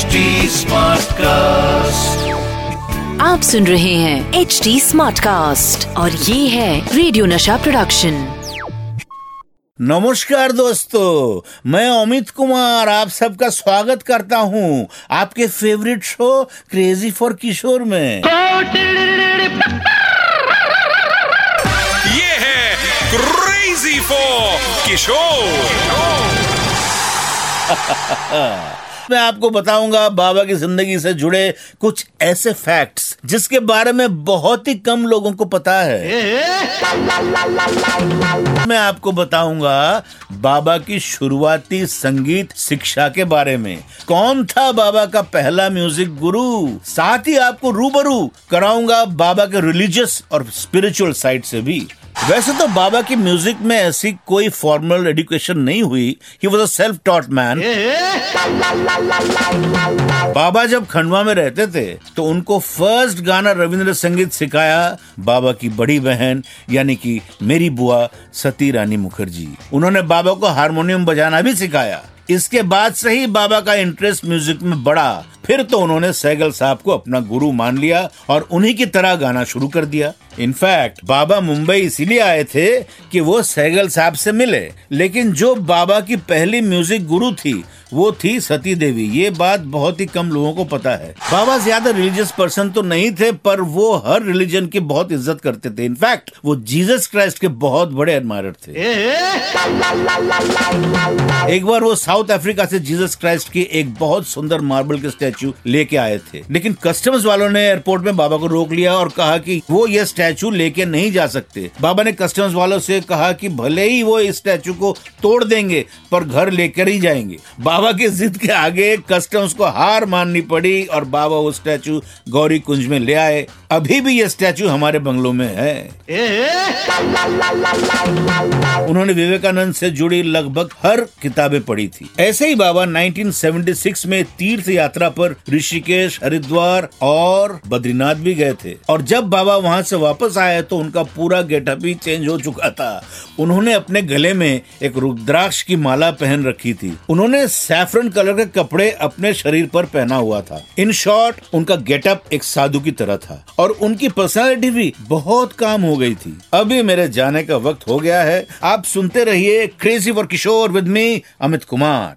HD cast आप सुन रहे हैं एच डी स्मार्ट कास्ट और ये है रेडियो नशा प्रोडक्शन नमस्कार दोस्तों मैं अमित कुमार आप सबका स्वागत करता हूँ आपके favourite show crazy for Kishore में। ये है क्रेजी फॉर किशोर मैं आपको बताऊँगा बाबा की ज़िंदगी से जुड़े कुछ ऐसे फैक्ट्स जिसके बारे में बहुत ही कम लोगों को पता है। मैं आपको बताऊँगा बाबा की शुरुआती संगीत शिक्षा के बारे में। कौन था बाबा का पहला म्यूज़िक गुरु साथ ही आपको रूबरू कराऊँगा बाबा के रिलीजियस और स्पिरिचुअल साइड से भी। वैसे तो बाबा की म्यूज़िक में ऐसी कोई फॉर्मल एडुकेशन नहीं हुई। He was a self taught man बाबा जब खंडवा में रहते थे तो उनको फ़र्स्ट गाना रविंद्र संगीत सिखाया बाबा की बड़ी बहन यानी कि मेरी बुआ सती रानी मुखर्जी। उन्होंने बाबा को हारमोनियम बजाना भी सिखाया। इसके बाद से ही बाबा का इंटरेस्ट म्यूज़िक में बढ़ा। फिर तो उन्होंने सैगल साहब को अपना गुरु मान लिया और उन्हीं की तरह गाना शुरू कर दिया। इनफैक्ट बाबा मुंबई इसीलिए आए थे कि वो सैगल साहब से मिले। लेकिन जो बाबा की पहली म्यूज़िक गुरु थी वो थी सती देवी। ये बात बहुत ही कम लोगों को पता है। बाबा ज़्यादा रिलीजियस पर्सन तो नहीं थे पर वो हर रिलीजन की बहुत इज़्ज़त करते थे। इनफैक्ट वो जीसस क्राइस्ट के बहुत बड़े एडमायर थे। एक बार वो साउथ अफ्रीका से जीसस क्राइस्ट की एक बहुत सुंदर मार्बल के स्टैचू लेके आए थे। लेकिन कस्टम्स वालों ने एयरपोर्ट में बाबा को रोक लिया और कहा कि वो ये स्टैचू लेके नहीं जा सकते। बाबा ने कस्टम्स वालों से कहा कि भले ही वो इस स्टैचू को तोड़ देंगे, पर घर लेकर ही जाएँगे। बाबा की जिद के आगे कस्टम्स को हार माननी पड़ी और बाबा वो स्टैचू गौरी कुंज में ले आए। अभी भी ये स्टैचू हमारे बंगलों में है। उन्होंने विवेकानंद से जुड़ी लगभग हर किताबें पढ़ी थी। ऐसे ही बाबा 1976 में तीर्थ यात्रा पर ऋषिकेश, हरिद्वार और बद्रीनाथ भी गए थे। और जब बाबा वहाँ से वापस आए तो उनका पूरा गेटअप ही चेंज हो चुका था। उन्होंने अपने गले में एक रुद्राक्ष की माला पहन रखी थी। उन्होंने सैफरन कलर के कपड़े अपने शरीर पर पहना हुआ था। इन शॉर्ट, उनका गेटअप एक साधु की तरह था। और उनकी पर्सनालिटी भी बहुत काम हो गई थी। अभी मेरे जाने का वक्त हो गया है। आप सुनते रहिए crazy for Kishore with me Amit Kumar